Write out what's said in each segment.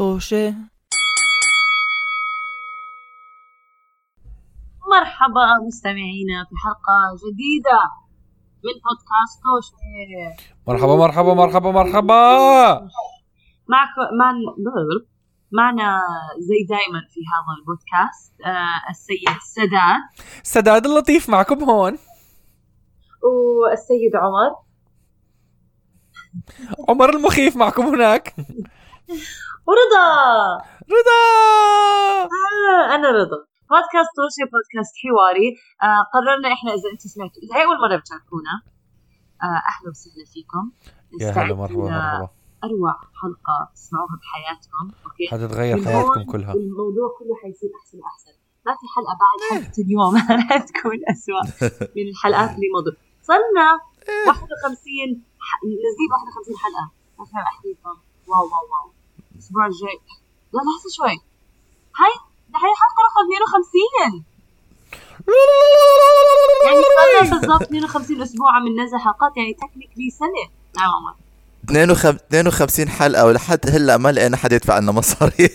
طوشة. مرحبا مستمعينا في حلقة جديدة من بودكاست توشة مرحبا مرحبا مرحبا مرحبا! معك معنا معنا زي دائما في هذا البودكاست آه السيد سداد. سداد اللطيف معكم هون. والسيد عمر. عمر المخيف معكم هناك. ورضا رضا! آه أنا رضا. بودكاست توشي بودكاست حواري. آه قررنا إحنا إذا أنتم سمعتوا إذا هي أول مرة بتشاركونا آه أهلا وسهلا فيكم. يا هلا مرحبا مرحبا. أروع حلقة تسمعوها بحياتكم أوكي؟ حتتغير حياتكم كلها. الموضوع كله حيصير أحسن وأحسن. ما في حلقة بعد حلقة اليوم. رح تكون اسوء من الحلقات اللي مضت. صرنا 51 ح- نزيد 51 حلقة. ما في احكي لكم wow wow wow. الأسبوع الجاي. لا لحظة شوي. هاي هاي حلقة رقم 52 يعني صار بالضبط 52 أسبوع عم ننزل حلقات يعني technically سنة. نعم عمر 52 حلقة ولحد هلأ ما لقينا حد يدفع لنا مصاري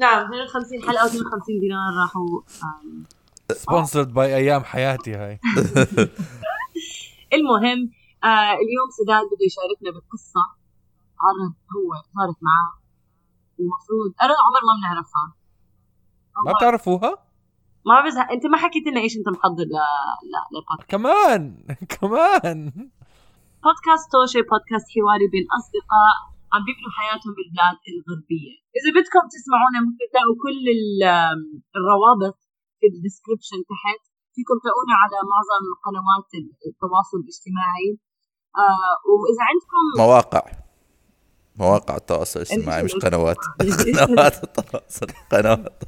نعم 52 حلقة و52 دينار راحوا sponsored by أيام حياتي هاي. المهم آه اليوم سداد بده يشاركنا بقصة عرض هو صارت معاه. ومفروض أنا عمر ما بنعرفها. ما بتعرفوها؟ ما بزهق. أنت ما حكيت لنا إيش أنت محضر ل لا للبودكاست. كمان! كمان! بودكاست توشي بودكاست حواري بين أصدقاء عم بيبنوا حياتهم بالبلاد الغربية. إذا بدكم تسمعونا ممكن تلاقوا كل الروابط في الديسكربشن تحت فيكم تلاقونا على معظم قنوات التواصل الاجتماعي. آه وإذا عندكم مواقع. مواقع التواصل الاجتماعي مش قنوات. قنوات التواصل قنوات.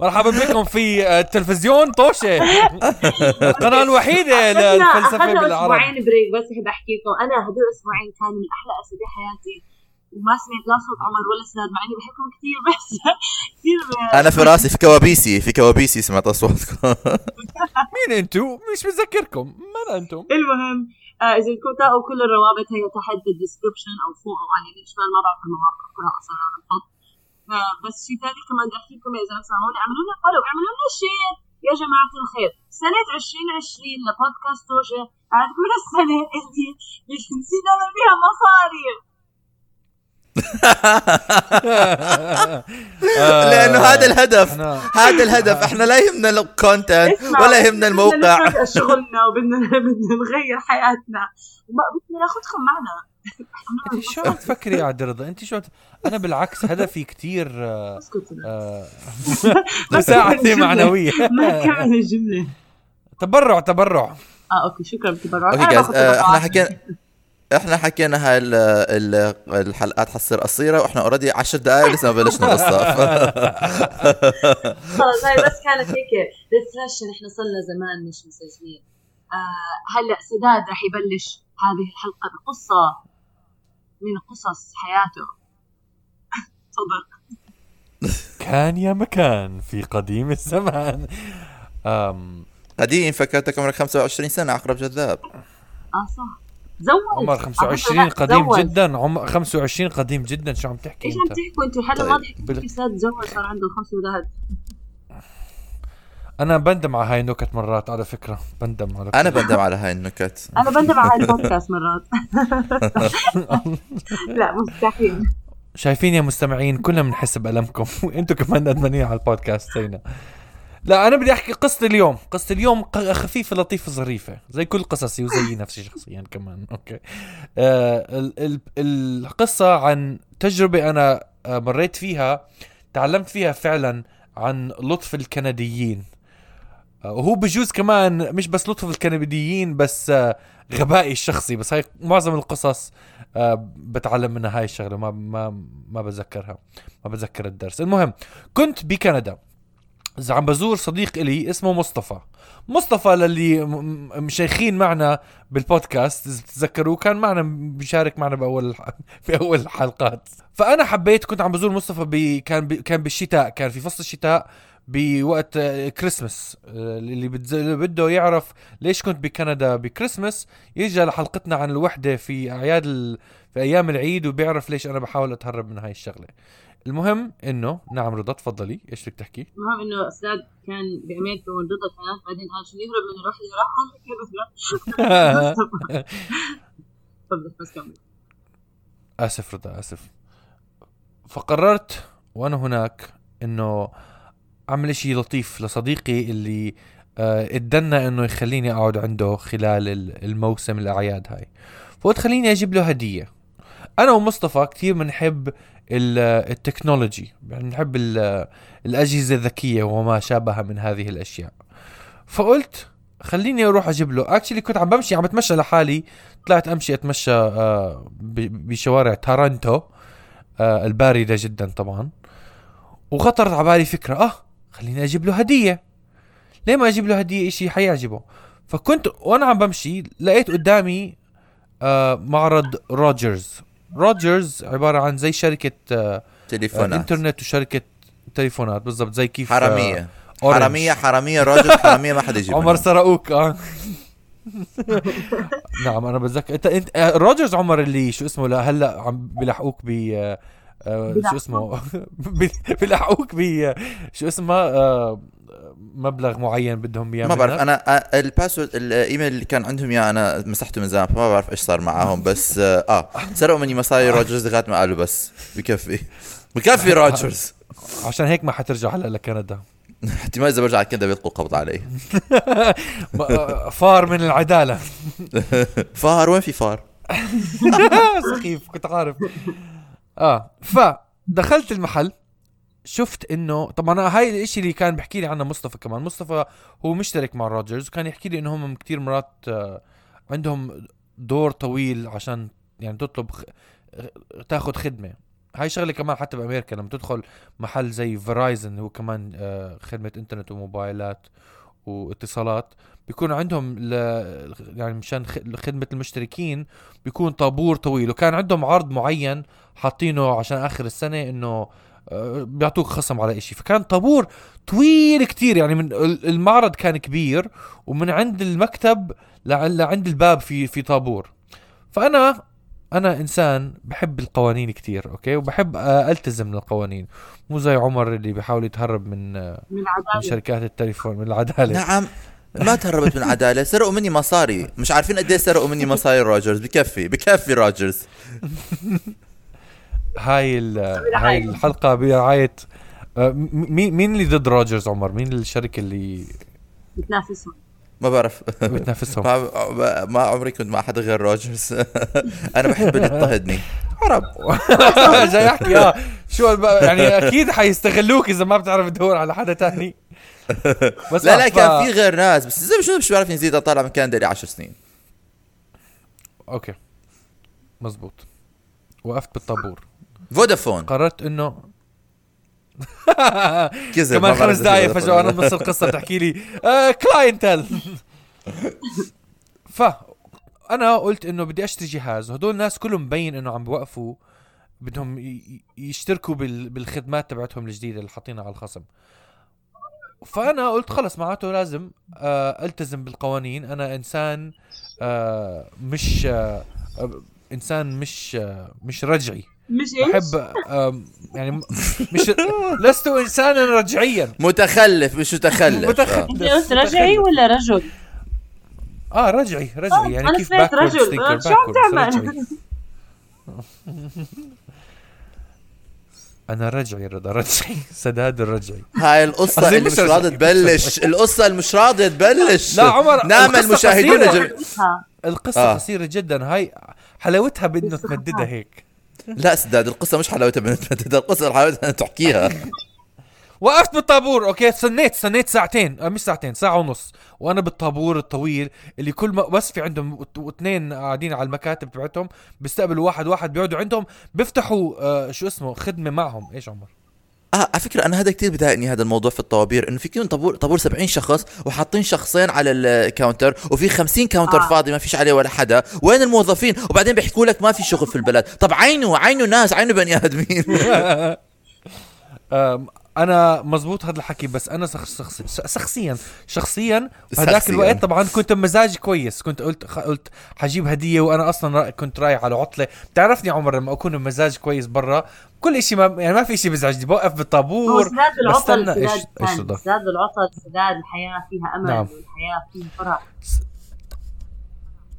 مرحبا بكم في آه، تلفزيون طوشة. القناة الوحيدة أخذنا- للفلسفة أخذنا بالعرب. أسبوعين break بس أحب احكي لكم أنا هدول أسبوعين كانوا من أحلى أسابيع حياتي. وما سمعت لا صوت عمر ولا سداد مع إني بحبهم كثير بس كثير أنا في راسي في كوابيسي في كوابيسي سمعت أصواتكم. مين أنتو؟ مش متذكركم. من أنتم؟ المهم آه إذا بدكم تلاقوا كل الروابط هي تحت بال description أو فوق أو على اليمين شمال ما بعرف المواقع كلها أصلا أنا بحط آه بس شيء ثاني كمان بدي أحكي لكم إذا بتسمعوني اعملوا لنا follow اعملوا لنا share يا جماعة الخير سنة 2020 لبودكاست توجة. تكون السنة اللي نسينا نعمل فيها مصاري. لأنه هذا الهدف. هذا الهدف. إحنا لا يهمنا الكونتنت ولا يهمنا بدنا الموقع. نفرق شغلنا وبدنا بدنا نغير حياتنا. وما بدنا ناخذكم معنا. أنت شو عم تفكري يا عبد الرضا؟ أنت شو أنا بالعكس هدفي كثير آه، آه، مساعدة معنوية. ما كمل الجملة تبرع تبرع. آه okay شكرا بالتبرع okay guys آه، إحنا. حكينا إحنا حكينا هاي ال- ال- الحلقات حتصير قصيرة وإحنا already 10 دقائق لسه ما بلشنا قصه خلص هاي بس كانت هيك refresh نحن صرنا زمان مش مسجلين. آه هلأ سداد رح يبلش هذه الحلقة بقصة من قصص حياته. تفضل. كان يا مكان في قديم الزمان. أم قديم فكرتك عمرك 25 سنة عقرب جذاب. آه صح. زوج عمر على فكرة 25 لا، قديم زوج. جدا. عمر 25 قديم جدا. شو عم تحكي إيش عم تحكوا؟ أنتوا هلا طيب، ما ضحكتوا بال- في ساد تزوج؟ صار عنده خمس أولاد. أنا بندم على هاي النكت مرات على فكرة. بندم على أنا بندم على هاي النكت. أنا بندم على البودكاست مرات. لا مستحيل. شايفين يا مستمعين كلنا بنحس بألمكم. وأنتم كمان ندمانين على البودكاست زينا. لا أنا بدي أحكي قصة اليوم. قصة اليوم خفيفة لطيفة ظريفة. زي كل قصصي وزي نفسي شخصيا كمان. أوكي. آه ال- ال- القصة عن تجربة أنا آه مريت فيها تعلمت فيها فعلا عن لطف الكنديين. آه، وهو بجوز كمان مش بس لطف الكنديين بس آه غبائي الشخصي. بس هاي معظم القصص بتعلم منها هاي الشغلة. ما ما ما بتذكرها ما بتذكر الدرس. المهم كنت بكندا. إذا عم بزور صديق إلي اسمه مصطفى. مصطفى للي م- م- مشايخين معنا بالبودكاست إذا بتتذكروا كان معنا بيشارك معنا بأول في اول الحلقات. فأنا حبيت كنت عم بزور مصطفى ب... كان ب... كان بالشتاء كان في فصل الشتاء بوقت آه، كريسمس آه، اللي بده يعرف ليش كنت بكندا بكريسمس يجي لحلقتنا عن الوحدة في أعياد. في أيام العيد وبيعرف ليش أنا بحاول أتهرب من هاي الشغلة. المهم إنه نعم رضا تفضلي. إيش بدك تحكي؟ المهم إنه أستاذ كان بأمريكا ضد الحياة بعدين قال شو يهرب من يروح كيف لا تفضل بس كمل. آسف رضا آسف. فقررت وأنا هناك إنه أعمل شيء لطيف لصديقي اللي آه، ادنا إنه يخليني أقعد عنده خلال ال- الموسم الأعياد هاي. فقلت خليني أجيب له هدية. أنا ومصطفى كثير بنحب ال- ال technology يعني بنحب ال- الأجهزة الذكية وما شابه من هذه الأشياء. فقلت خليني أروح أجيب له. actually كنت عم بمشي عم بتمشى لحالي. طلعت أمشي أتمشى آه، بشوارع تورنتو آه، الباردة جدا طبعا. وخطرت على بالي فكرة آه خليني أجيب له هدية. ليه ما أجيب له هدية شيء حيعجبه؟ فكنت وأنا عم بمشي لقيت قدامي آه معرض روجرز روجرز عبارة عن زي شركة آه تليفونات انترنت وشركة تليفونات بالضبط زي كيف حرامية آه أورنج. حرامية حرامية راجل حرامية ما حدا يجيب عمر. سرقوك آه نعم أنا بتذكر أنت أنت آه، Rogers عمر اللي شو اسمه لهلا عم بيلحقوك ب آه، آه، شو اسمه؟ بي- بيلحقوك ب شو اسمه؟ آه، مبلغ معين بدهم إياه ما بعرف. أنا آه، ال password ال email اللي كان عندهم إياه أنا مسحته من زمان فما بعرف إيش صار معاهم بس آه, آه سرقوا مني مصاري Rogers لغاية ما قالوا بس بكفي. بكفي Rogers. عشان هيك ما حترجع هلا لكندا. احتمال إذا برجع كندا بيلقوا القبض علي. آه، فار من العدالة. فار؟ وين في فار؟ سخيف كنت عارف. آه فدخلت المحل شفت إنه طبعا هاي الإشي اللي كان بحكي لي عنه مصطفى كمان مصطفى هو مشترك مع Rogers وكان يحكي لي إنه هم كتير مرات آه، عندهم دور طويل عشان يعني تطلب. تاخذ خدمة هاي شغلة كمان حتى بأمريكا لما تدخل محل زي Verizon هو كمان آه، خدمة إنترنت وموبايلات واتصالات بيكون عندهم ل... يعني مشان خدمة المشتركين بيكون طابور طويل وكان عندهم عرض معين حاطينه عشان آخر السنة إنه آه، بيعطوك خصم على إشي. فكان طابور طويل كتير يعني من ال- المعرض كان كبير ومن عند المكتب لع- لعند الباب في في طابور. فأنا أنا إنسان بحب القوانين كتير أوكي؟ وبحب آه، ألتزم للقوانين. مو زي عمر اللي بيحاول يتهرب من آه، من من شركات التليفون من العدالة. نعم. ما تهربت من عدالة. سرقوا مني مصاري. مش عارفين قد إيه سرقوا مني مصاري Rogers بكفي بكفي Rogers هاي هاي الحلقة برعايه م- مين مين اللي ضد Rogers عمر؟ مين الشركة اللي بتنافسهم. ما بعرف. بتنافسهم؟ ما, ما عمري كنت مع حدا غير Rogers. أنا بحب اللي يضطهدني عرب. جاي احكي آه شو يعني أكيد حيستغلوك إذا ما بتعرف تدور على حدا تاني. بس لا لا كان في غير ناس بس زي شو مش بعرف نزيد اطلع من كندا لي 10 سنين. أوكي. مزبوط. وقفت بالطابور. فودافون. قررت إنه كذب كمان خمس دقائق فجأة أنا. بنص القصة تحكي لي آه كلاينتل ف أنا قلت إنه بدي أشتري جهاز وهدول الناس كلهم مبين إنه عم بوقفوا بدهم يشتركوا بال- بالخدمات تبعتهم الجديدة اللي حاطينها على الخصم. فأنا قلت خلص معناته لازم آه ألتزم بالقوانين. أنا إنسان آه مش آه، إنسان مش آه مش رجعي. مش إيش؟ بحب يعني مش لست إنسانا رجعيا متخلف مش متخلف متخلف. أنت قلت رجعي ولا رجل؟ آه رجعي رجعي يعني أنا كيف سمعت باكورد رجل ستيكر شو عم تعمل؟ أنا رجعي رضا رجعي سداد الرجعي هاي القصة اللي مش راضية. تبلش القصة اللي مش راضية تبلش لا عمر، نعم المشاهدون. القصة. آه. قصيرة جدا هاي حلاوتها بإنه تمددها هيك لا سداد القصة مش حلاوتها بنت القصة حلاوتها أن تحكيها. وقفت بالطابور okay؟ استنيت استنيت ساعتين آه مش ساعتين ساعة ونص. وأنا بالطابور الطويل اللي كل ما بس في عندهم واثنين قاعدين على المكاتب تبعتهم بيستقبلوا واحد واحد بيقعدوا عندهم بيفتحوا آه شو اسمه خدمة معهم. إيش عمر؟ على فكرة أنا هذا كتير بضايقني هذا الموضوع في الطوابير إنه في queue طابور طابور 70 شخص وحاطين شخصين على ال counter وفي 50 counter آه. فاضي ما فيش عليه ولا حدا وين الموظفين؟ وبعدين بيحكوا لك ما في شغل في البلد. طب عينوا عينوا ناس عينوا بني آدمين. آم، أنا مزبوط هذا الحكي بس أنا شخص شخص شخصيا شخصيا بهذاك شخصياً. الوقت طبعا كنت بمزاج كويس كنت قلت خ- قلت حجيب هدية وأنا أصلا كنت رايح على عطلة بتعرفني عمر لما أكون بمزاج كويس برا كل شيء ما يعني ما في شيء بزعجني بوقف بالطابور سداد العطل؟ سداد العطل سداد الحياة فيها أمل نعم. والحياة فيها فرح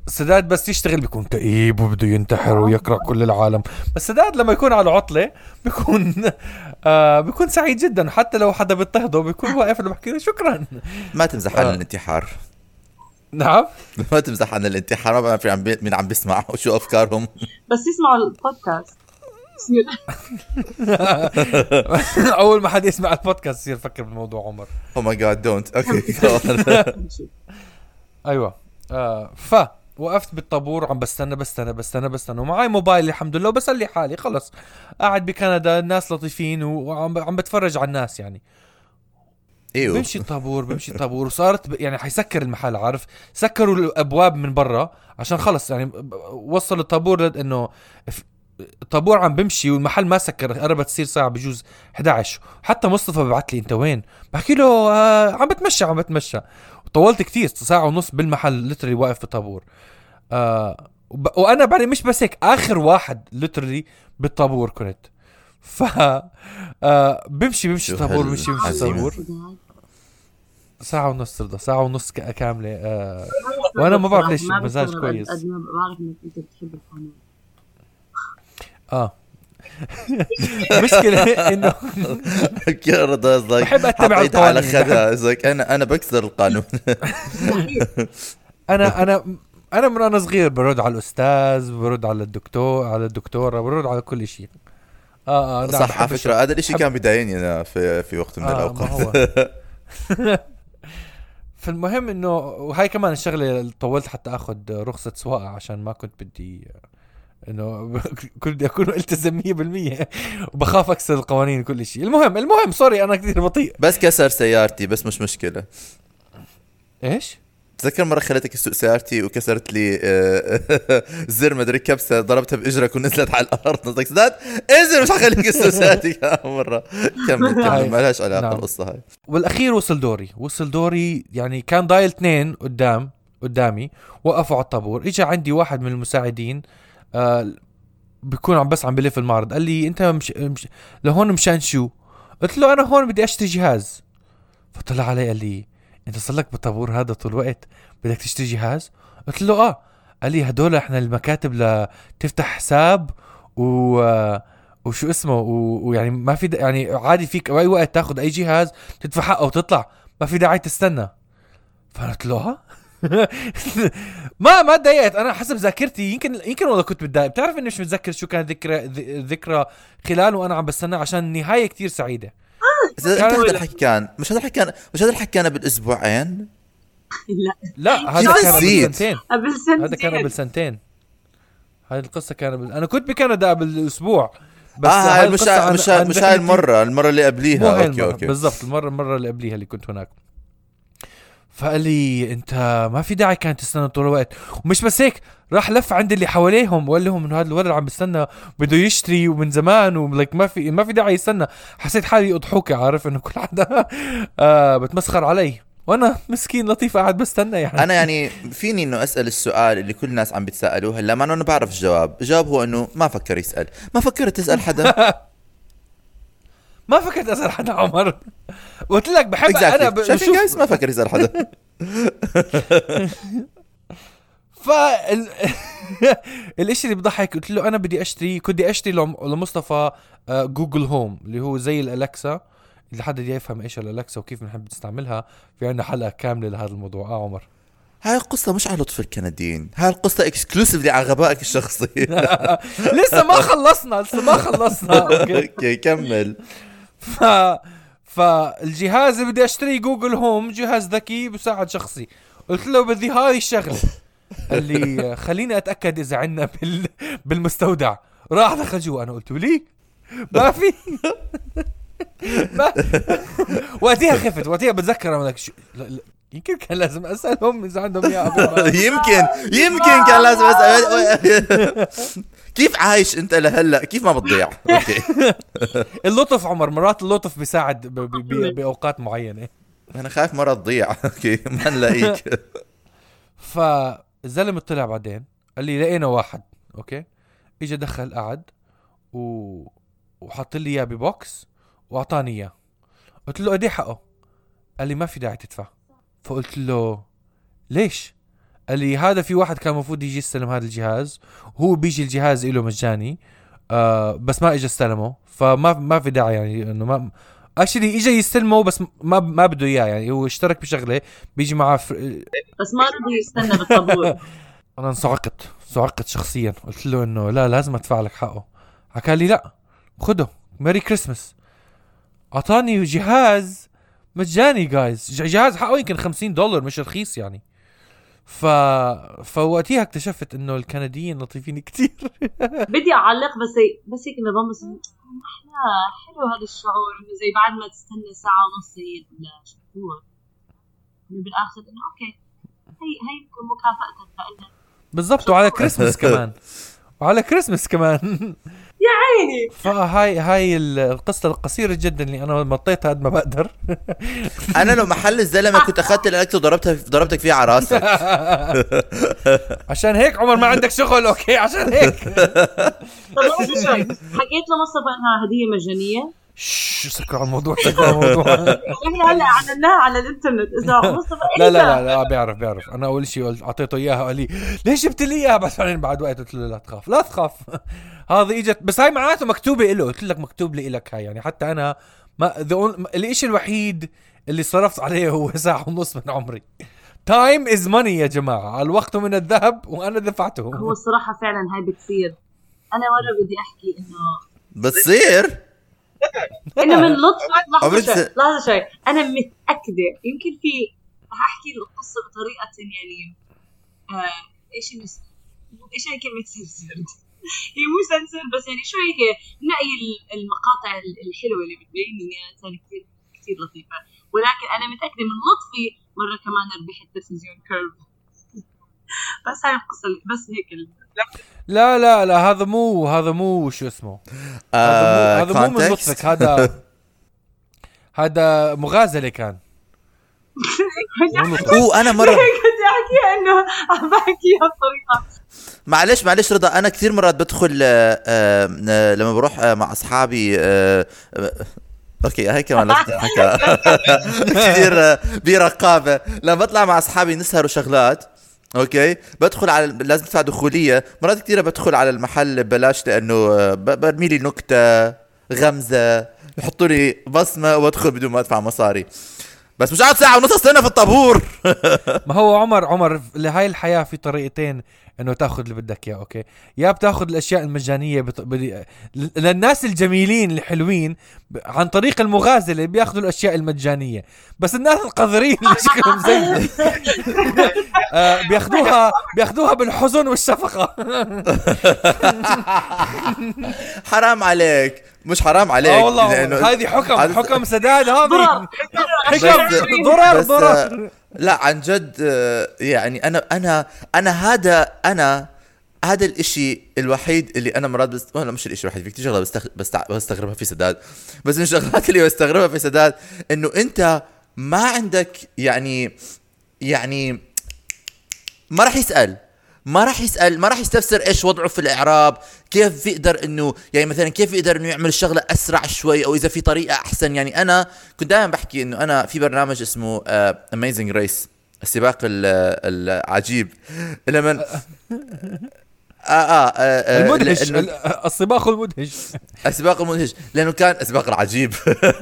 سداد بس يشتغل بيكون كئيب وبده ينتحر ويكره كل العالم. بس سداد لما يكون على عطلة بيكون آه بيكون سعيد جدا. حتى لو حدا بيضطهده بيكون واقف له بحكي له شكرا. ما تمزح عن آه. الانتحار. نعم. ما تمزح عن الانتحار. ما بعرف عم بي- مين عم بيسمع وشو أفكارهم؟ بس يسمعوا البودكاست. أول ما حدا يسمع البودكاست يصير يفكر بالموضوع عمر. oh my god don't okay أيوه. آه ف وقفت بالطابور عم بستنى بستنى بستنى بستنى. ومعي موبايلي الحمد لله وبسلي حالي خلص. قاعد بكندا الناس لطيفين وعم عم بتفرج على الناس يعني. إيوه. بمشي الطابور بمشي الطابور. وصارت ب... يعني حيسكر المحل عارف؟ سكروا الأبواب من برا عشان خلص يعني وصل الطابور لد- إنه ف- الطابور عم بمشي والمحل ما سكر قربت تصير ساعه بجوز 11 حتى مصطفى ببعث لي أنت وين؟ بحكي له آه عم بتمشى عم بتمشى. طولت كتير ساعة ونص بالمحل لتري واقف في الطابور آه وب... وأنا بعد مش بس هيك آخر واحد لترلي بالطابور كنت ف آه بمشي بمشي الطابور بمشي بمشي. الطابور. ساعة ونص رضا ساعة ونص ك- كاملة آه وأنا ما بعرف ليش مزاج كويس. قد ما بعرف إنك أنت بتحب آه مشكلة قصدك بحب أتبع حطيت على قصدك أنا أنا بكسر القانون. أنا أنا أنا من أنا صغير برد على الأستاذ برد على الدكتور على الدكتورة برد على كل شيء. آه آه نعم، صح على فكرة هذا الإشي بحب- كان بيضايقني أنا في في وقت من آه الأوقات. هو. فالمهم إنه وهاي كمان الشغلة اللي طولت حتى آخذ رخصة سواقة عشان ما كنت بدي إنه كنت بدي أكون التزم 100% وبخاف أكسر القوانين كل شيء. المهم المهم sorry أنا كثير بطيء. بس كسر سيارتي بس مش مشكلة. إيش؟ تذكر مرة خليتك اسوق سيارتي وكسرت لي آه، زر مدري كبسة ضربتها بإجرك ونزلت على الأرض. قصدك سداد انزل مش حخليك اسوق سيارتي. كمان مرة. كمل. كمل. ما لهاش علاقة نعم. القصة هاي. والأخير وصل دوري. وصل دوري يعني كان ضايل اثنين قدام قدامي. وقفوا على الطابور. اجى عندي واحد من المساعدين. آه بيكون عم بس عم بلف المعرض. قال لي أنت مش, مش لهون مشان شو؟ قلت له أنا هون بدي أشتري جهاز. فطلع علي قال لي أنت صار لك بالطابور هذا طول الوقت بدك تشتري جهاز؟ قلت له آه. قال لي هدول إحنا المكاتب لتفتح حساب و آه، وشو اسمه؟ و- ويعني ما في دا يعني عادي فيك باي وقت تاخذ أي جهاز تدفع حقه وتطلع. ما في داعي تستنى. فانا قلت له ها ما ما تضايقت أنا حسب ذاكرتي يمكن يمكن والله كنت متضايق. بتعرف إني مش متذكر شو كانت ذكرى ذ- ذكرى خلال وأنا عم بستنى عشان النهايه كتير سعيدة. يعني- انت هذا الحكي كان مش هذا الحكي كان مش هذا الحكي كان بالأسبوعين؟ لا. لا هذا كان قبل؟ سنتين. قبل سنتين هذا كان قبل سنتين. هاي القصة كان قبل أنا كنت بكندا قبل أسبوع بس آه هاي هاي مش عن- مش هاي المرة المرة اللي قبليها. هاي okay okay. بالضبط المرة المرة اللي قبليها اللي كنت هناك. فقال لي أنت ما في داعي كان تستنى طول الوقت. ومش بس هيك راح لف عند اللي حواليهم وقال لهم إنه هذا الولد عم بيستنى بده يشتري ومن زمان ولك ما في ما في داعي يستنى. حسيت حالي أضحوكة عارف إنه كل حدا آه بتمسخر علي. وأنا مسكين لطيف قاعد بستنى يعني. أنا يعني فيني إنه أسأل السؤال اللي كل الناس عم بتسألوه هلأ؟ إنه أنا بعرف الجواب. الجواب هو إنه ما فكر يسأل. ما فكرت تسأل حدا. ما فكرت اسال حدا عمر قلت لك بحب أنا exactly شايفين بشوف guys؟ ما فكر يسال حدا. ف الإشي اللي بضحك قلت له أنا بدي أشتري كنت بدي أشتري لم- لمصطفى آه، Google Home اللي هو زي ال Alexa. اللي حدا بدي يفهم إيش ال Alexa وكيف بنحب نستعملها في عندنا حلقة كاملة لهذا الموضوع. آه عمر. هاي القصة مش على لطف الكناديين هاي القصة exclusively على غبائك الشخصي. لسه ما خلصنا لسه ما خلصنا. okay كمل. ف فالجهاز اللي بدي أشتريه Google Home جهاز ذكي بساعد شخصي. قلت له بدي هاي الشغلة. قال لي خليني أتأكد إذا عندنا بال... بالمستودع. راح دخل جوا. أنا قلت له لي ما في. ما وقتها خفت. وقتها بتذكر أنا شو... يمكن كان لازم أسألهم إذا عندهم إياه قبل ما- يمكن يمكن. كان لازم أسأل. كيف عايش أنت لهلأ؟ كيف ما بتضيع؟ okay. اللطف عمر مرات اللطف بيساعد بأوقات معينة. أنا خايف مرة تضيع. okay ما نلاقيك. فالزلمه طلع بعدين قال لي لقينا واحد. okay؟ اجى دخل قعد و... وحط لي إياه ب box وأعطاني إياه. قلت له قد حقه؟ قال لي ما في داعي تدفع. فقلت له ليش؟ قال لي هذا في واحد كان المفروض يجي يستلم هذا الجهاز وهو بيجي الجهاز له مجاني آه بس ما اجى استلمه فما ما في داعي يعني إنه ما اكشلي اجى يستلمه بس ما ما بده إياه يعني هو اشترك بشغلة بيجي معاه فر... بس ما رضي يستنى بالطابور أنا انصعقت صعقت شخصيا قلت له إنه لا لازم أدفع لك حقه. حكى لي لا خده Merry Christmas أعطاني جهاز مجاني جايز جهاز حقه يمكن 50 دولار مش رخيص يعني. ف فوقتها اكتشفت إنه الكنديين لطيفين كتير. بدي أعلق بس هي بس هيك نظام بس أحلى حلو هذا الشعور إنه زي بعد ما تستنى ساعة ونص زي الشعور إنه بالآخر إنه okay هي هي مكافأتك لأنه بالضبط وعلى كريسمس كمان. وعلى كريسمس كمان. يا عيني. فهاي هاي القصة القصيرة جدا اللي أنا مطيتها قد ما بقدر. أنا لو محل الزلمة كنت أخذت الالكت وضربتها ضربتك فيها على راسك. عشان هيك عمر ما عندك شغل okay؟ عشان هيك. طب حكيت لمصطفى إنها هدية مجانية. سكر على الموضوع سكر على الموضوع. إحنا هلا اعلناها على الإنترنت إذا مصطفى لا لا؟ لا لا بيعرف بيعرف أنا أول شيء قلت أعطيته إياها قال لي ليش جبت لي إياها؟ بس بعدين بعد وقت قلت له لا تخاف لا تخاف. هذه إجت بس هاي معناته مكتوبة له قلت لك مكتوب لي لك هاي يعني حتى أنا ما الإشي الوحيد اللي صرفت عليه هو ساعة ونص من عمري. time is money يا جماعة. الوقت من الذهب وأنا دفعته. هو الصراحه فعلا هاي بتصير. أنا مرة بدي أحكي إنه بتصير؟ انه من لطف لحظه شوي لحظه شوي. أنا متأكدة. يمكن في رح أحكي القصة بطريقة يعني آه إيش المس... إيش هي كلمة سنسر هي مو سنسر بس يعني شوي هيك نقي ال- المقاطع ال- الحلوة اللي بتبين إني أنا كثير كثير لطيفة. ولكن أنا متأكدة من لطفي مرة كمان ربحت تلفزيون curve بس هاي القصة اللي- بس هيك ال- لا لا لا هذا مو هذا مو شو اسمه. آه، هذا مو هذا مو من. لطفك هذا هذا مغازلة كان. أوه أنا مره كنت احكيها إنه عم بحكيها بطريقه معلش معلش رضا أنا كثير مرات بدخل آه، آه، لما بروح مع أصحابي okay هاي كمان لازم تنحكى كثير برقابه لما بطلع مع أصحابي نسهر وشغلات okay؟ بدخل على لازم تدفع دخولية. مرات كثيره بدخل على المحل ببلاش لأنه برمي لي نكتة غمزة يحطوا لي بصمة وأدخل بدون ما أدفع مصاري. بس مش قاعد ساعة ونص أستنى في الطابور. ما هو عمر عمر لهاي الحياة في طريقتين. إنه تأخذ اللي بدك إياه أوكي؟ يا بتأخذ الأشياء المجانية بط... بدي... ل- للناس الجميلين الحلوين ب... عن طريق المغازله بيأخذوا الأشياء المجانية. بس الناس القذرين اللي شكلهم زي آه بيأخذوها بيأخذوها بالحزن والشفقة. حرام عليك. مش حرام عليك. آه والله هذه حكم حكم سداد ضرر هذه حكم ضرر ضرر. لا عن جد آه، يعني أنا أنا أنا هذا أنا هذا الإشي الوحيد اللي أنا مرات بس ولا مش الإشي الوحيد في كثير شغله. بستع... بستغربها في سداد بس من الشغلات اللي بستغربها في سداد إنه أنت ما عندك يعني يعني ما راح يسأل ما راح يسأل ما راح يستفسر إيش وضعه في الإعراب كيف بيقدر إنه يعني مثلا كيف يقدر إنه يعمل الشغلة أسرع شوي أو إذا في طريقة أحسن. يعني أنا كنت دائما بحكي إنه أنا في برنامج اسمه Amazing Race السباق ال- العجيب. لما آه آه, آه, آه المدهش السباق المدهش. السباق المدهش لأنه كان السباق العجيب.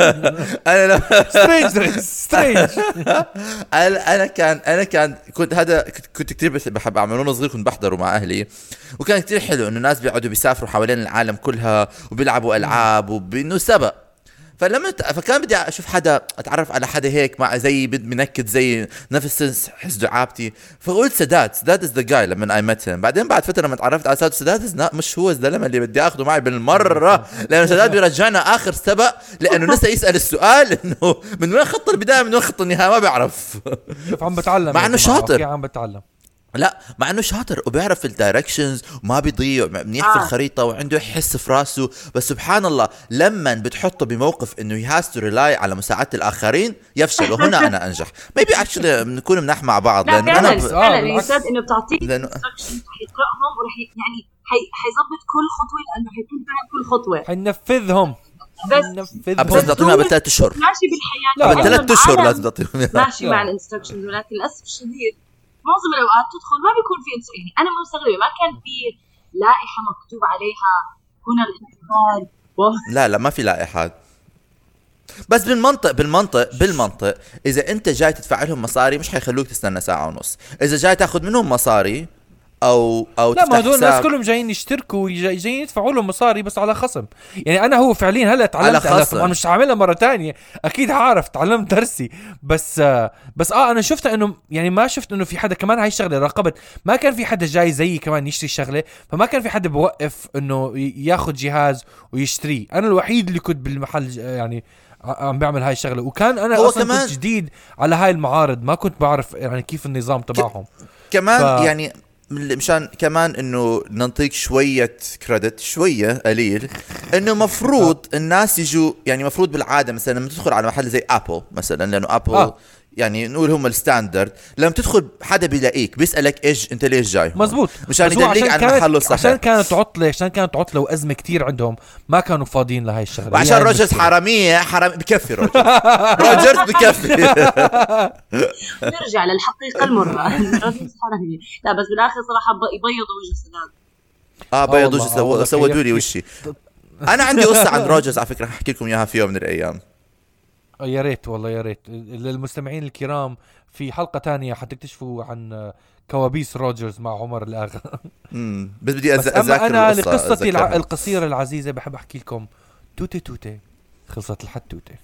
أنا لما strange strange أنا كان أنا كان كنت هذا كنت- كثير بحب اعمله وأنا صغير كنت بحضره مع أهلي. وكان كثير حلو إنه الناس بيقعدوا بيسافروا حوالين العالم كلها وبيلعبوا ألعاب وبانه سبق. فلما فكان بدي أشوف حدا أتعرف على حدا هيك مع زي بد- منكد زي نفس حس دعابتي. فقلت سداد سداد is the guy لما I met بعدين بعد فترة لما تعرفت على سداد سداد مش هو الزلمه اللي بدي اخذه معي بالمرة. لأنه سداد بيرجعنا آخر سبق لأنه نسى يسأل السؤال إنه من وين خط البداية من وين خط النهاية؟ ما بيعرف. شوف عم بتعلم مع جماعة، شاطر. عم بتعلم. لا مع إنه شاطر وبيعرف ال directions وما بيضيع منيح في آه. الخريطة وعنده حس في راسه. بس سبحان الله لما بتحطه بموقف إنه he has to rely على مساعدة الآخرين يفشل. وهنا أنا أنجح. maybe actually بنكون مناح مع بعض لا لأنه أنا ب... آه، فعلا إنه بتعطيه لأنه instructions رح يقراهم ورح ي- يعني حي حيظبط كل خطوة لأنه حيكون فاهم كل خطوة. حننفذهم بس بس تعطيهم قبل ثلاث أشهر. ماشي بالحياة. لا، قبل لا. ثلاث أشهر لازم تعطيهم. ماشي مع الانستركشنز ولكن للأسف الشديد معظم الأوقات تدخل ما بيكون في يعني أنا مستغربة ما كان في لائحة مكتوب عليها هنا الانتقال. و- لا لا ما في لائحات بس بالمنطق بالمنطق بالمنطق إذا أنت جاي تدفع لهم مصاري مش حيخلوك تستنى ساعة ونص. إذا جاي تاخذ منهم مصاري أو أو لا ما هدول الناس كلهم جايين يشتركوا جايين يدفعوا لهم مصاري بس على خصم. يعني أنا هو فعليا هلأ تعلمت على خصم. طبعا مش هعملها مرة تانية. أكيد هعرف تعلمت درسي. بس آه بس آه أنا شفت إنه يعني ما شفت إنه في حدا كمان هاي الشغلة راقبت ما كان في حدا جاي زيي كمان يشتري الشغلة. فما كان في حدا بوقف إنه ياخذ جهاز ويشتريه. أنا الوحيد اللي كنت بالمحل يعني عم بعمل هاي الشغلة. وكان أنا هو أصلا كمان- كنت جديد على هاي المعارض. ما كنت بعرف يعني كيف النظام تبعهم. كمان ف-. يعني مشان كمان إنه نعطيك شوية credit شوية قليل إنه مفروض الناس يجوا يعني مفروض بالعادة مثلا لما تدخل على محل زي Apple مثلا لأنه Apple آه. آه. يعني نقول هم ال standard لما تدخل حدا بيلاقيك بيسألك إيش أنت ليش جاي؟ هون؟ مزبوط مشان يدليك على كانت- محله عشان الصحيح كانت عطله عشان كانت عطلة وأزمة كتير عندهم ما كانوا فاضيين لهي الشغلة. وعشان Rogers. حرامية حرام بكفي Rogers. Rogers بكفي. نرجع للحقيقة المرة. حرامية. لا بس بالآخر صراحة يبيضوا وجه سداد آه بيض والله، وجه سودوا لي وشي. أنا عندي قصة عن Rogers على فكرة أحكي لكم إياها في يوم من الأيام. آه، يا ريت والله يا ريت. للمستمعين الكرام في حلقة تانية حتكتشفوا عن آه، كوابيس Rogers مع عمر الاغا امم بس بدي بس أز- أما أذاكر أنا لقصتي الع... القصيرة العزيزة بحب أحكي لكم. توتي توتي. خلصت الحتوته